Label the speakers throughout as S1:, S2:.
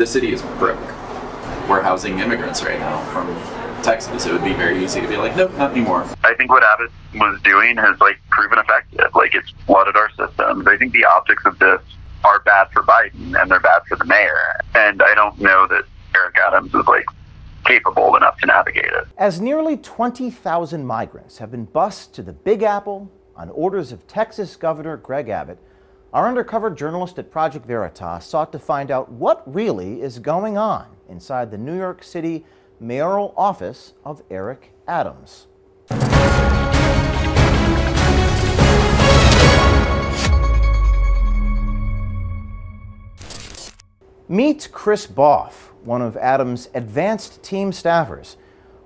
S1: The city is broke. We're housing immigrants right now from Texas. It would be very easy to be like, nope, not anymore.
S2: I think what Abbott was doing has like proven effective. Like it's flooded our systems. I think the optics of this are bad for Biden and they're bad for the mayor. And I don't know that Eric Adams is like capable enough to navigate it.
S3: As nearly 20,000 migrants have been bused to the Big Apple on orders of Texas Governor Greg Abbott, our undercover journalist at Project Veritas sought to find out what really is going on inside the New York City mayoral office of Eric Adams. Meet Chris Baugh, one of Adams' advanced team staffers.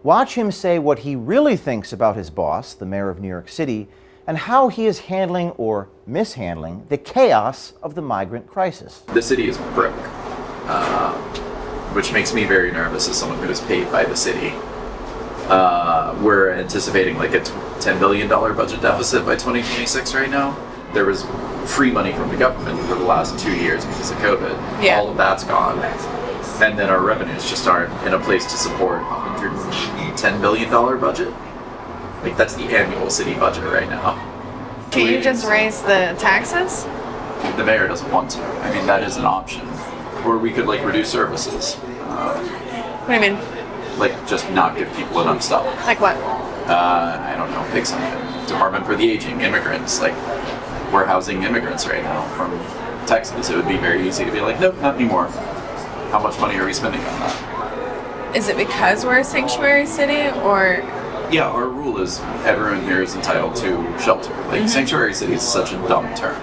S3: Watch him say what he really thinks about his boss, the mayor of New York City, and how he is handling or mishandling the chaos of the migrant crisis.
S1: The city is broke, uh, which makes me very nervous as someone who is paid by the city. Uh, we're anticipating like a $10 billion budget deficit by 2026 right now. There was free money from the government for the last two years because of COVID.
S4: Yeah.
S1: All of that's gone. And then our revenues just aren't in a place to support a $110 billion budget. Like, that's the annual city budget right now.
S4: Can you just raise the taxes?
S1: The mayor doesn't want to. I mean, that is an option. Or we could, like, reduce services. Uh,
S4: What do you mean?
S1: like, just not give people enough stuff.
S4: Like what?
S1: uh, I don't know, pick something. Department for the Aging, immigrants. Like, we're housing immigrants right now from Texas. It would be very easy to be like, nope, not anymore. How much money are we spending on that?
S4: Is it because we're a sanctuary city or
S1: Yeah, our rule is everyone here is entitled to shelter. Like, mm-hmm. sanctuary city is such a dumb term.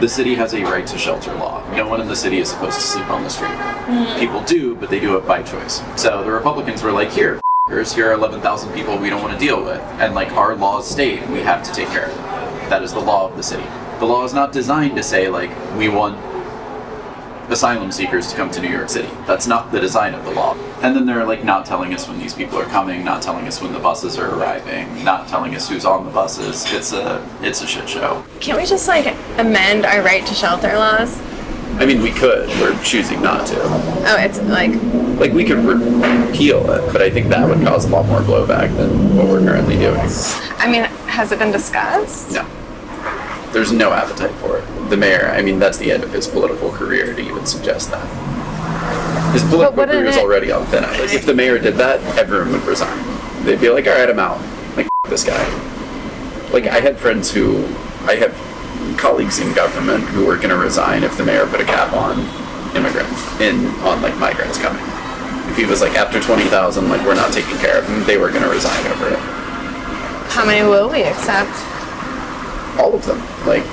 S1: The city has a right to shelter law. No one in the city is supposed to sleep on the street. Mm. People do, but they do it by choice. So the Republicans were like, here, f***ers, here are 11,000 people we don't want to deal with. And like our laws state, we have to take care of them. That is the law of the city. The law is not designed to say, like, we want asylum seekers to come to New York City. That's not the design of the law. And then they're like not telling us when these people are coming, not telling us when the buses are arriving, not telling us who's on the buses. It's a it's a shit show.
S4: can't we just like amend our right to shelter laws?
S1: I mean, we could. We're choosing not to.
S4: Oh, it's like
S1: Like we could repeal it, but I think that would cause a lot more blowback than what we're currently doing.
S4: I mean, has it been discussed?
S1: No. There's no appetite for it. The mayor, I mean, that's the end of his political career to even suggest that. His political career is already on thin ice. Like, if the mayor did that, everyone would resign. They'd be like, all right, I'm out. Like, this guy. Like, I had friends who, I have colleagues in government who were going to resign if the mayor put a cap on immigrants, in, on, like, migrants coming. If he was like, after 20,000, like, we're not taking care of them, they were going to resign over it.
S4: How many will we accept?
S1: Of them. Like,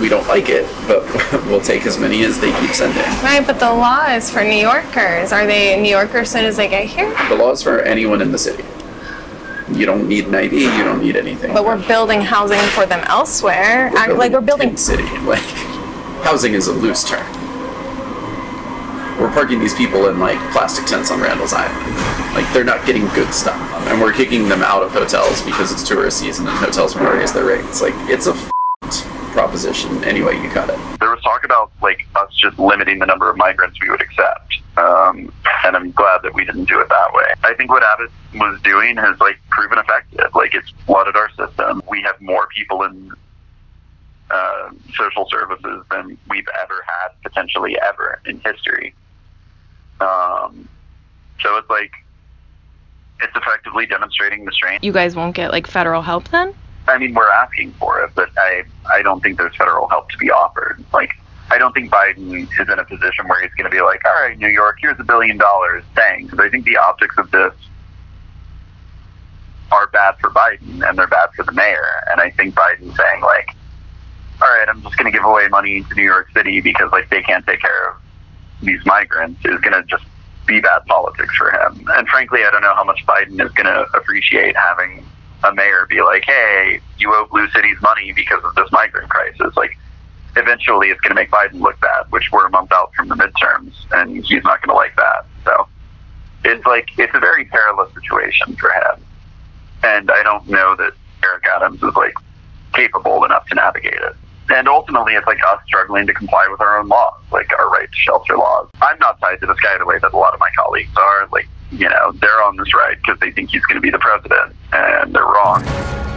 S1: we don't like it, but we'll take as many as they keep sending.
S4: Right, but the law is for New Yorkers. Are they New Yorkers as soon as they get here?
S1: The law is for anyone in the city. You don't need an ID, you don't need anything.
S4: But we're building housing for them elsewhere. Act like we're building.
S1: city. Like, housing is a loose term. We're parking these people in like plastic tents on Randall's Island. Like they're not getting good stuff, and we're kicking them out of hotels because it's tourist season and hotels want to raise their rates. Like it's a f***ed proposition any way you cut it.
S2: There was talk about like us just limiting the number of migrants we would accept, um, and I'm glad that we didn't do it that way. I think what Abbott was doing has like proven effective. Like it's flooded our system. We have more people in uh, social services than we've ever had, potentially ever in history. Um, so it's like it's effectively demonstrating the strength.
S5: You guys won't get like federal help then?
S2: I mean, we're asking for it, but I I don't think there's federal help to be offered. Like, I don't think Biden is in a position where he's going to be like, all right, New York, here's a billion dollars, thanks. But I think the optics of this are bad for Biden and they're bad for the mayor. And I think Biden's saying like, all right, I'm just going to give away money to New York City because like they can't take care of these migrants is going to just be bad politics for him. And frankly, I don't know how much Biden is going to appreciate having a mayor be like, "Hey, you owe blue cities money because of this migrant crisis." Like, eventually, it's going to make Biden look bad, which we're a month out from the midterms, and he's not going to like that. So, it's like it's a very perilous situation for him, and I don't know that Eric Adams is like capable enough to navigate it. and ultimately, it's like us struggling to comply with our own laws, like our right to shelter laws. I'm not tied to this guy the way that a lot of my colleagues are. Like, you know, they're on this ride because they think he's going to be the president, and they're wrong.